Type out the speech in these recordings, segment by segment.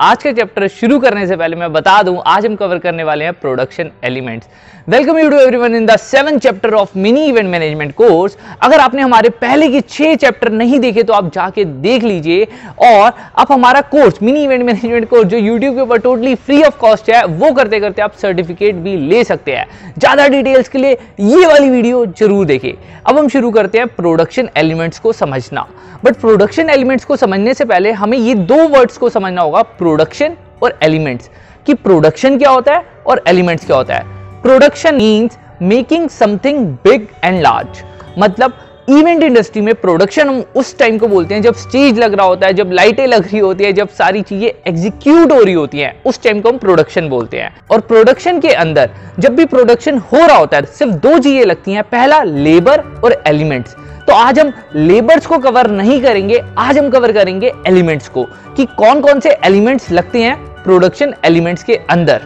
आज का चैप्टर शुरू करने से पहले मैं बता दूँ, आज हम कवर करने वाले हैं production elements welcome you to everyone in the seven chapter of mini event management course अगर आपने हमारे पहले के छह चैप्टर नहीं देखे तो आप जाके देख लीजिए। और आप हमारा course mini event management course जो यूट्यूब के ऊपर टोटली फ्री ऑफ़ कॉस्ट है, वो करते करते आप सर्टिफिकेट भी ले सकते हैं। ज़्यादा डिटेल्स के लिए ये वाली वीडियो ज़रूर देखें। अब हम शुरू करते हैं प्रोडक्शन एलिमेंट्स को समझना। बट प्रोडक्शन एलिमेंट्स को समझने से पहले हमें ये दो वर्ड्स को समझना होगा प्रोडक्शन और एलिमेंट्स। कि प्रोडक्शन क्या होता है और एलिमेंट्स क्या होता है? Production means making something big and large मतलब इवेंट इंडस्ट्री में प्रोडक्शन हम उस टाइम को बोलते हैं जब स्टेज लग रहा होता है, जब लाइटें लग रही होती है, जब सारी चीज़ें एग्जीक्यूट हो रही होती हैं, उस टाइम को हम प्रोडक्शन बोलते हैं। और प्रोडक्शन के अंदर जब भी प्रोडक्शन हो रहा होता है, सिर्फ़ दो चीज़ें लगती हैं, पहला लेबर और एलिमेंट्स। तो आज हम लेबर्स को कवर नहीं करेंगे, आज हम कवर करेंगे एलिमेंट्स को, कि कौन कौन से एलिमेंट्स लगते हैं प्रोडक्शन एलिमेंट्स के अंदर।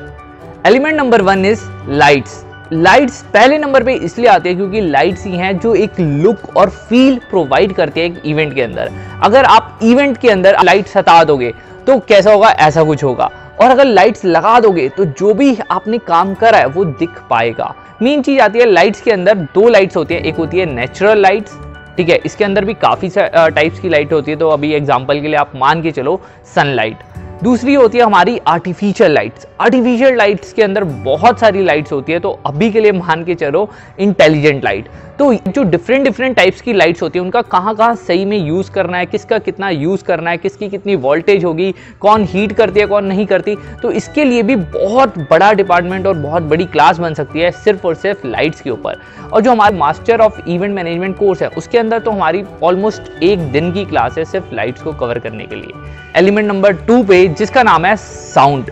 Element number one is lights lights पहले नंबर पे इसलिए आते हैं क्योंकि लाइट्स ही हैं जो एक लुक और फील प्रोवाइड करते हैं एक इवेंट के अंदर। अगर आप इवेंट के अंदर लाइट सता दोगे तो कैसा होगा? ऐसा कुछ होगा। और अगर लाइट्स लगा दोगे तो जो भी आपने काम करा है, वो दिख पाएगा। मेन चीज़ आती है लाइट्स के अंदर दो लाइट्स होती है। एक होती है नेचुरल लाइट्स ठीक है, इसके अंदर भी काफ़ी टाइप्स की लाइट होती है तो अभी एग्ज़ाम्पल के लिए आप मान के चलो सनलाइट दूसरी होती है हमारी आर्टिफिशियल लाइट्स आर्टिफिशियल लाइट्स के अंदर बहुत सारी लाइट्स होती है तो अभी के लिए मान के चलो इंटेलिजेंट लाइट तो जो डिफरेंट डिफरेंट टाइप्स की लाइट्स होती है, उनका कहाँ कहाँ सही में यूज़ करना है, किसका कितना यूज़ करना है, किसकी कितनी वोल्टेज होगी, कौन हीट करती है, कौन नहीं करती तो इसके लिए भी बहुत बड़ा डिपार्टमेंट और बहुत बड़ी क्लास बन सकती है सिर्फ़ और सिर्फ़ लाइट्स के ऊपर। और जो हमारा master of event management course है, उसके अंदर तो हमारी ऑलमोस्ट एक दिन की क्लास है सिर्फ़ लाइट्स को कवर करने के लिए। एलिमेंट नंबर टू पे, जिसका नाम है साउंड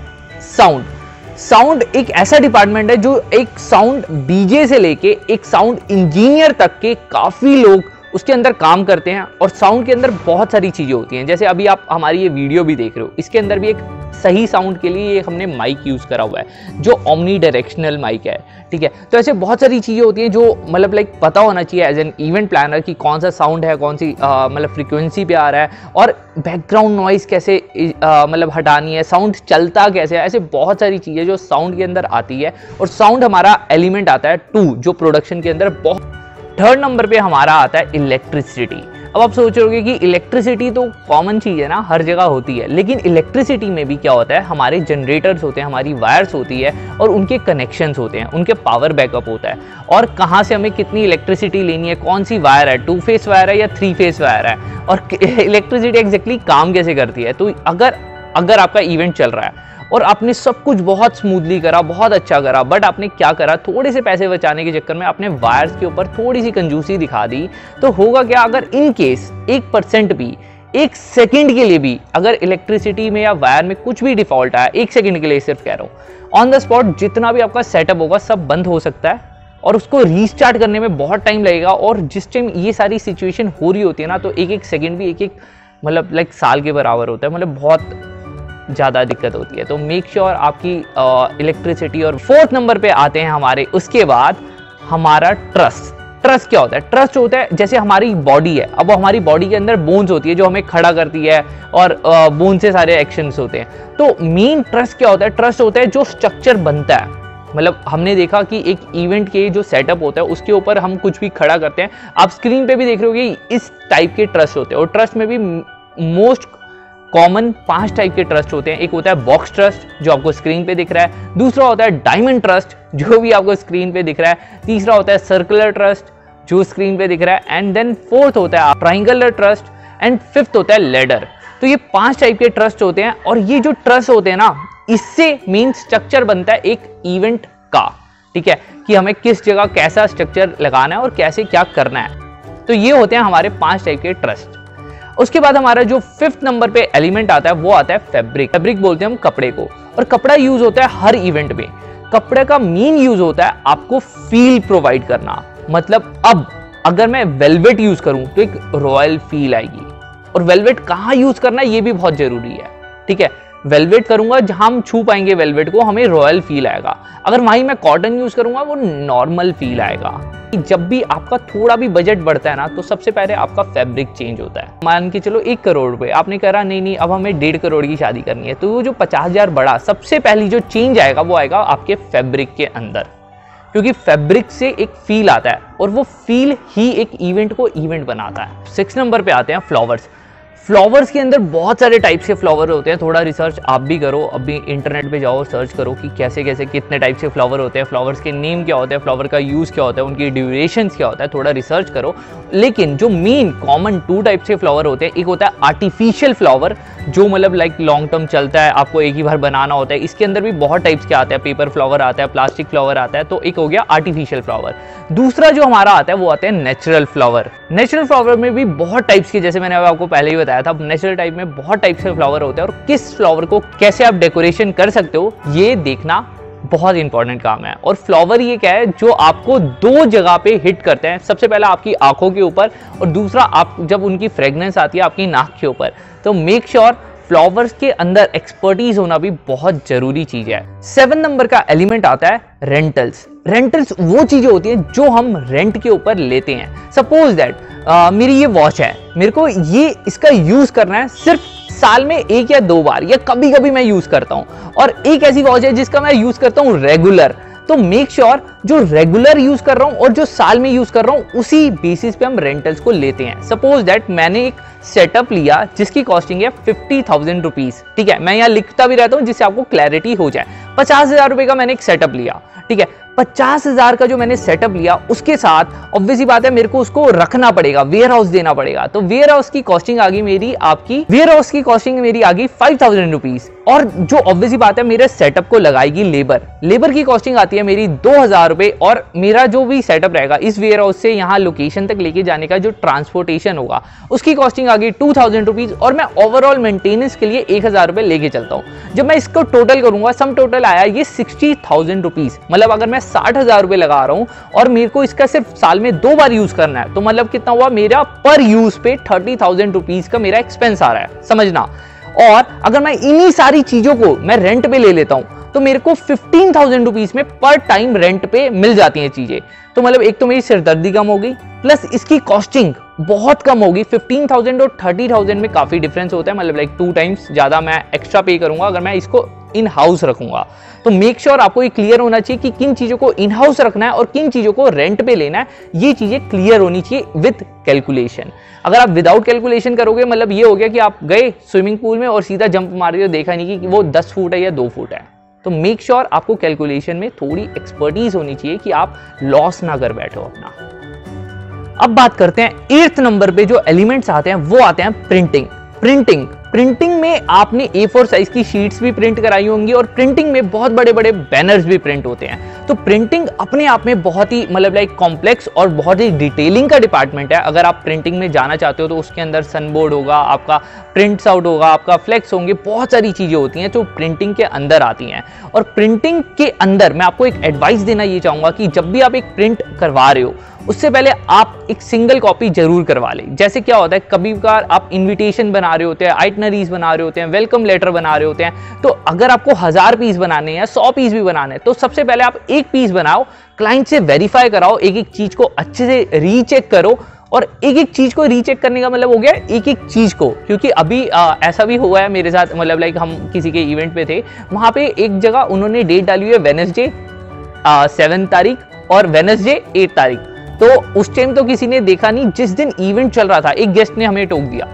साउंड साउंड एक ऐसा डिपार्टमेंट है जो एक साउंड डीजे से लेके एक साउंड इंजीनियर तक के काफ़ी लोग उसके अंदर काम करते हैं और साउंड के अंदर बहुत सारी चीज़ें होती हैं। जैसे अभी आप हमारी ये वीडियो भी देख रहे हो, इसके अंदर भी एक सही साउंड के लिए हमने माइक यूज़ करा हुआ है, जो ओमनी डायरेक्शनल माइक है, ठीक है? तो ऐसे बहुत सारी चीज़ें होती हैं जो मतलब लाइक पता होना चाहिए एज एन इवेंट प्लानर कि कौन सा साउंड है, कौन सी मतलब फ्रिक्वेंसी पे आ रहा है और बैकग्राउंड नॉइस कैसे मतलब हटानी है, साउंड चलता कैसे है, ऐसे बहुत सारी चीज़ें जो साउंड के अंदर आती है और साउंड हमारा एलिमेंट आता है टू जो प्रोडक्शन के अंदर बहुत थर्ड नंबर पे हमारा आता है इलेक्ट्रिसिटी अब आप सोच रहे कि इलेक्ट्रिसिटी तो कॉमन चीज़ है ना, हर जगह होती है, लेकिन इलेक्ट्रिसिटी में भी क्या होता है, हमारे जनरेटर्स होते हैं, हमारी वायर्स होती है, और उनके कनेक्शंस होते हैं, उनके पावर बैकअप होता है। और कहाँ से हमें कितनी इलेक्ट्रिसिटी लेनी है, कौन सी वायर है टू फेस वायर है या थ्री फेस वायर है, और इलेक्ट्रिसिटी एग्जैक्टली काम कैसे करती है? तो अगर अगर आपका इवेंट चल रहा है और आपने सब कुछ बहुत स्मूथली करा, बहुत अच्छा करा बट आपने क्या करा? थोड़े से पैसे बचाने के चक्कर में आपने वायर्स के ऊपर थोड़ी सी कंजूसी दिखा दी। तो होगा क्या? अगर इन केस एक परसेंट भी, एक सेकंड के लिए भी अगर इलेक्ट्रिसिटी में या वायर में कुछ भी डिफ़ॉल्ट आया, एक सेकंड के लिए सिर्फ़ कह रहा हूँ। ऑन द स्पॉट जितना भी आपका सेटअप होगा, सब बंद हो सकता है और उसको रीस्टार्ट करने में बहुत टाइम लगेगा और जिस टाइम ये सारी सिचुएशन हो रही होती है ना तो एक एक सेकंड भी एक एक मतलब लाइक साल के बराबर होता है। मतलब बहुत ज़्यादा दिक्कत होती है। तो मेक श्योर sure आपकी इलेक्ट्रिसिटी और फोर्थ नंबर पे आते हैं हमारे। उसके बाद हमारा ट्रस्ट ट्रस्ट क्या होता है? ट्रस्ट होता है जैसे हमारी बॉडी है। अब वो हमारी बॉडी के अंदर बोन्स होती है जो हमें खड़ा करती है और बोन से सारे एक्शंस होते हैं। तो मेन ट्रस्ट क्या होता है? ट्रस्ट होता है जो स्ट्रक्चर बनता है। मतलब हमने देखा कि एक इवेंट के जो सेटअप होता है, उसके ऊपर हम कुछ भी खड़ा करते हैं। आप स्क्रीन पे भी देख रहे हो कि इस टाइप के ट्रस्ट होते हैं। और ट्रस्ट में भी मोस्ट कॉमन पाँच टाइप के ट्रस्ट होते हैं। एक होता है बॉक्स ट्रस्ट जो आपको स्क्रीन पे दिख रहा है। दूसरा होता है डायमंड ट्रस्ट जो भी आपको स्क्रीन पे दिख रहा है। तीसरा होता है सर्कुलर ट्रस्ट जो स्क्रीन पे दिख रहा है। एंड देन फोर्थ होता है ट्राइंगुलर ट्रस्ट एंड फिफ्थ होता है लेडर तो ये पाँच टाइप के ट्रस्ट होते हैं, और ये जो ट्रस्ट होते हैं ना, इससे मीन स्ट्रक्चर बनता है एक इवेंट का। ठीक है? कि हमें किस जगह कैसा स्ट्रक्चर लगाना है और कैसे क्या करना है। तो ये होते हैं हमारे पाँच टाइप के ट्रस्ट उसके बाद हमारा जो फिफ्थ नंबर पे एलिमेंट आता है, वो आता है फैब्रिक फैब्रिक बोलते हैं हम कपड़े को. और कपड़ा यूज़ होता है हर इवेंट में. कपड़े का मेन यूज़ होता है आपको फील प्रोवाइड करना. मतलब अब, अगर मैं वेलवेट यूज़ करूँ तो एक रॉयल फील आएगी. और वेलवेट कहाँ यूज़ करना है, ये भी बहुत ज़रूरी है. ठीक है? वेलवेट करूँगा, जहाँ हम छू पाएँगे वेलवेट को, हमें रॉयल फील आएगा. अगर वहीं मैं कॉटन यूज़ करूँगा, वो नॉर्मल फील आएगा. जब भी आपका थोड़ा भी बजट बढ़ता है ना तो सबसे पहले आपका फैब्रिक चेंज होता है। मान के चलो एक करोड़ रुपए। आपने करा नहीं नहीं, अब हमें डेढ़ करोड़ की शादी करनी है। तो वो जो पचास हज़ार बड़ा सबसे पहली जो चेंज आएगा, वो आएगा आपके फैब्रिक के अंदर। क्योंकि फैब्रिक से एक फील आता है और वो फील ही एक इवेंट को इवेंट बनाता है। सिक्स नंबर पे आते हैं फ्लावर्स फ्लावर्स के अंदर बहुत सारे टाइप्स के फ्लावर होते हैं। थोड़ा रिसर्च आप भी करो अभी इंटरनेट पे जाओ सर्च करो कि कैसे कैसे, कितने टाइप्स के फ्लावर होते हैं। फ्लावर्स के नेम क्या होते हैं फ्लावर का यूज़ क्या होता है, उनकी ड्यूरेशन क्या होता है, थोड़ा रिसर्च करो। लेकिन जो मेन कॉमन टू टाइप्स के फ्लावर होते हैं, एक होता है आर्टिफिशियल फ्लावर जो मतलब लाइक लॉन्ग टर्म चलता है, आपको एक ही बार बनाना होता है। इसके अंदर भी बहुत टाइप्स के आते हैं पेपर फ्लावर आता है प्लास्टिक फ्लावर आता है तो एक हो गया आर्टिफिशियल फ्लावर दूसरा जो हमारा आता है, वो आते हैं नेचुरल फ्लावर नेचुरल फ्लावर में भी बहुत टाइप्स के, जैसे मैंने आपको पहले ही बताया था नेचुरल टाइप में बहुत टाइप्स के फ्लावर होते हैं और किस फ्लावर को कैसे आप डेकोरेशन कर सकते हो, ये देखना बहुत इंपॉर्टेंट काम है। और फ्लावर ये क्या है, जो आपको दो जगह पे हिट करते हैं। सबसे पहले आपकी आँखों के ऊपर और दूसरा आप, जब उनकी फ्रेग्रेंस आती है आपकी नाक के ऊपर। तो मेक श्योर फ्लावर्स के अंदर एक्सपर्टीज होना भी बहुत ज़रूरी चीज़ है। सेवन नंबर का एलिमेंट आता है रेंटल्स रेंटल्स वो चीज़ें होती हैं जो हम रेंट के ऊपर लेते हैं। सपोज़ दैट मेरी ये वॉच है। मेरे को ये इसका यूज़ करना है सिर्फ़ साल में एक या दो बार या कभी कभी मैं यूज़ करता हूँ। और एक ऐसी वॉच है जिसका मैं यूज़ करता हूँ रेगुलर तो मेक श्योर sure, जो रेगुलर यूज़ कर रहा हूँ और जो साल में यूज़ कर रहा हूँ, उसी बेसिस पे हम रेंटल्स को लेते हैं। सपोज़ दैट मैंने एक सेटअप लिया जिसकी कॉस्टिंग है फिफ्टी थाउज़ेंड रुपीज़ ठीक है? मैं यहाँ लिखता भी रहता हूँ जिससे आपको क्लैरिटी हो जाए। पचास हज़ार रुपए का मैंने एक सेटअप लिया, ठीक है? पचास हज़ार का जो मैंने सेटअप लिया, उसके साथ ऑब्वियसली बात है मेरे को उसको रखना पड़ेगा वेयर हाउस देना पड़ेगा। तो वेयर हाउस की कॉस्टिंग आ गई मेरी आपकी वेयर हाउस की कॉस्टिंग मेरी आ गई फाइव थाउज़ेंड रुपीज़ और जो ऑब्वियसली बात है मेरे सेटअप को लगाएगी लेबर लेबर की कॉस्टिंग आती है मेरी दो हज़ार रुपए और मेरा जो भी सेटअप रहेगा इस वेयर हाउस से यहाँ लोकेशन तक लेके जाने का जो ट्रांसपोर्टेशन होगा, उसकी कॉस्टिंग आ गई टू थाउज़ेंड रुपीज़ और मैं ओवरऑल मेंटेनेंस के लिए एक हज़ार रुपए लेके चलता हूँ। जब मैं इसको टोटल करूँगा सम टोटल आया ये सिक्सटी थाउज़ेंड रुपीज़ मतलब अगर मैं साठ हज़ार रुपए लगा रहा हूँ और मेरे को इसका सिर्फ़ साल में दो बार यूज़ करना है तो मतलब कितना हुआ? मेरा पर यूज़ पे थर्टी थाउज़ेंड रुपीज़ का मेरा एक्सपेंस आ रहा है, समझना? और अगर मैं इन्हीं सारी चीज़ों को मैं रेंट पे ले लेता हूँ तो मेरे को फिफ्टीन थाउज़ेंड रुपीज़ में पर टाइम रेंट पे मिल जाती हैं चीज़ें। तो मतलब एक तो मेरी सिरदर्दी कम हो गई प्लस इसकी कॉस्टिंग बहुत कम होगी। फिफ्टीन थाउज़ेंड और थर्टी थाउज़ेंड में काफ़ी डिफरेंस होता है। मतलब लाइक टू टाइम्स ज़्यादा मैं एक्स्ट्रा पे करूँगा, अगर मैं इसको इन हाउस रखूँगा। तो मेक श्योर sure आपको ये क्लियर होना चाहिए कि किन चीज़ों को इन हाउस रखना है और किन चीज़ों को रेंट पे लेना है। ये चीज़ें क्लियर होनी चाहिए विथ कैलकुलेशन अगर आप विदाउट कैलकुलेशन करोगे मतलब ये हो गया कि आप गए स्विमिंग पूल में और सीधा जंप मार दिए देखा नहीं कि वो दस फुट है या दो फुट है। तो मेक श्योर sure आपको कैलकुलेशन में थोड़ी एक्सपर्टीज होनी चाहिए कि आप लॉस ना कर बैठो अपना। अब बात करते हैं एर्थ नंबर पे जो एलिमेंट्स आते हैं, वो आते हैं प्रिंटिंग प्रिंटिंग प्रिंटिंग में आपने ए फोर साइज़ की शीट्स भी प्रिंट कराई होंगी और प्रिंटिंग में बहुत बड़े बड़े बैनर्स भी प्रिंट होते हैं। तो प्रिंटिंग अपने आप में बहुत ही मतलब लाइक कॉम्प्लेक्स और बहुत ही डिटेलिंग का डिपार्टमेंट है। अगर आप प्रिंटिंग में जाना चाहते हो तो उसके अंदर सनबोर्ड होगा, आपका प्रिंट्स आउट होगा, आपका फ्लेक्स होंगे, बहुत सारी चीज़ें होती हैं जो प्रिंटिंग के अंदर आती हैं। और प्रिंटिंग के अंदर मैं आपको एक एडवाइस देना ये चाहूँगा कि जब भी आप एक प्रिंट करवा रहे हो उससे पहले आप एक सिंगल कॉपी ज़रूर करवा लें। जैसे क्या होता है कभी बार आप इनविटेशन बना रहे होते हैं आइटनरीज बना रहे होते हैं वेलकम लेटर बना रहे होते हैं तो अगर आपको हज़ार पीस बनाने हैं सौ पीस भी बनाने हैं तो सबसे पहले आप एक पीस बनाओ क्लाइंट से वेरीफाई कराओ एक एक चीज़ को अच्छे से रीचेक करो और एक एक चीज़ को रीचेक करने का मतलब हो गया एक एक चीज़ को। क्योंकि अभी आ, ऐसा भी हुआ है मेरे साथ मतलब लाइक हम किसी के इवेंट पे थे वहाँ पे एक जगह उन्होंने डेट डाली हुई है वेनसडे सेवन तारीख और वेनसडे एट तारीख। तो उस टाइम तो किसी ने देखा नहीं, जिस दिन इवेंट चल रहा था, एक गेस्ट ने हमें टोक दिया।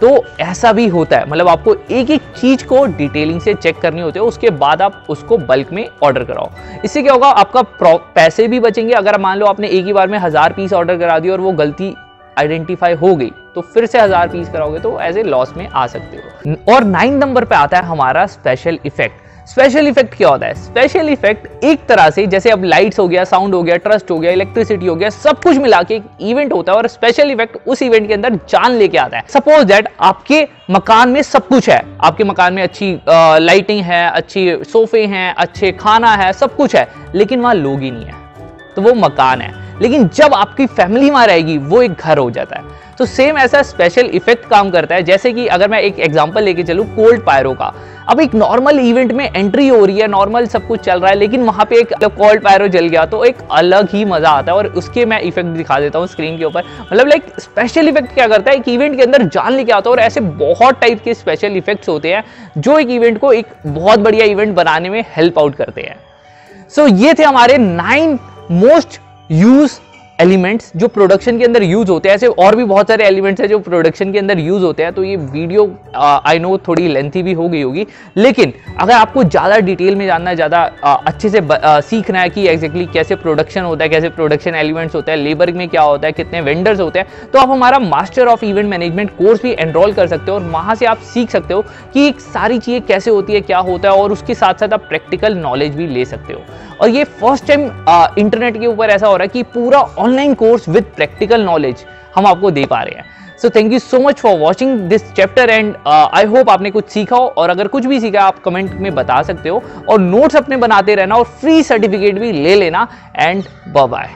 तो ऐसा भी होता है मतलब आपको एक एक चीज़ को डिटेलिंग से चेक करनी होती है, उसके बाद आप उसको बल्क में ऑर्डर कराओ। इससे क्या होगा, आपका पैसे भी बचेंगे। अगर मान लो आपने एक ही बार में हज़ार पीस ऑर्डर करा दिया और वो गलती आइडेंटिफाई हो गई तो फिर से हज़ार पीस कराओगे तो एज ए लॉस में आ सकते हो। और नाइन नंबर पे आता है हमारा स्पेशल इफ़ेक्ट स्पेशल इफ़ेक्ट क्या होता है? स्पेशल इफ़ेक्ट एक तरह से, जैसे अब लाइट्स हो गया साउंड हो गया ट्रस्ट हो गया इलेक्ट्रिसिटी हो गया, सब कुछ मिला के एक इवेंट होता है और स्पेशल इफ़ेक्ट उस इवेंट के अंदर जान लेके आता है। सपोज़ दैट आपके मकान में सब कुछ है। आपके मकान में अच्छी लाइटिंग है, अच्छी सोफे हैं, अच्छे खाना है, सब कुछ है, लेकिन वहाँ लोग ही नहीं है। तो वो मकान है। लेकिन जब आपकी फैमिली वहाँ रहेगी, वो एक घर हो जाता है। तो सेम ऐसा स्पेशल इफ़ेक्ट काम करता है। जैसे कि अगर मैं एक एग्जांपल लेके चलूँ कोल्ड पायरो का। अब एक नॉर्मल इवेंट में एंट्री हो रही है नॉर्मल सब कुछ चल रहा है लेकिन वहाँ पे एक कॉल्ड पैरो जल गया तो एक अलग ही मज़ा आता है और उसके मैं इफ़ेक्ट दिखा देता हूँ स्क्रीन के ऊपर। मतलब लाइक स्पेशल इफ़ेक्ट क्या करता है? एक इवेंट के अंदर जान लेके आता है और ऐसे बहुत टाइप के स्पेशल इफेक्ट्स होते हैं जो एक इवेंट को एक बहुत बढ़िया इवेंट बनाने में हेल्प आउट करते हैं। सो so, ये थे हमारे नाइन मोस्ट यूज़ एलिमेंट्स जो प्रोडक्शन के अंदर यूज़ होते हैं ऐसे और भी बहुत सारे एलिमेंट्स हैं जो प्रोडक्शन के अंदर यूज़ होते हैं तो ये वीडियो आई नो थोड़ी लेंथी भी हो गई होगी। लेकिन अगर आपको ज़्यादा डिटेल में जानना है ज़्यादा अच्छे से आ, सीखना है कि एग्जैक्टली कैसे प्रोडक्शन होता है कैसे प्रोडक्शन एलिमेंट्स होता है लेबर में क्या होता है कितने वेंडर्स होते हैं तो आप हमारा master of event management course भी एनरोल कर सकते हो और वहाँ से आप सीख सकते हो कि सारी चीज़ें कैसे होती है क्या होता है और उसके साथ साथ आप प्रैक्टिकल नॉलेज भी ले सकते हो। और ये फ़र्स्ट टाइम इंटरनेट के ऊपर ऐसा हो रहा है कि पूरा online course with practical knowledge हम आपको दे पा रहे हैं। So thank you so much for watching this chapter and I hope आपने कुछ सीखा हो और अगर कुछ भी सीखा आप कमेंट में बता सकते हो और नोट्स अपने बनाते रहना और फ्री सर्टिफिकेट भी ले लेना एंड बाय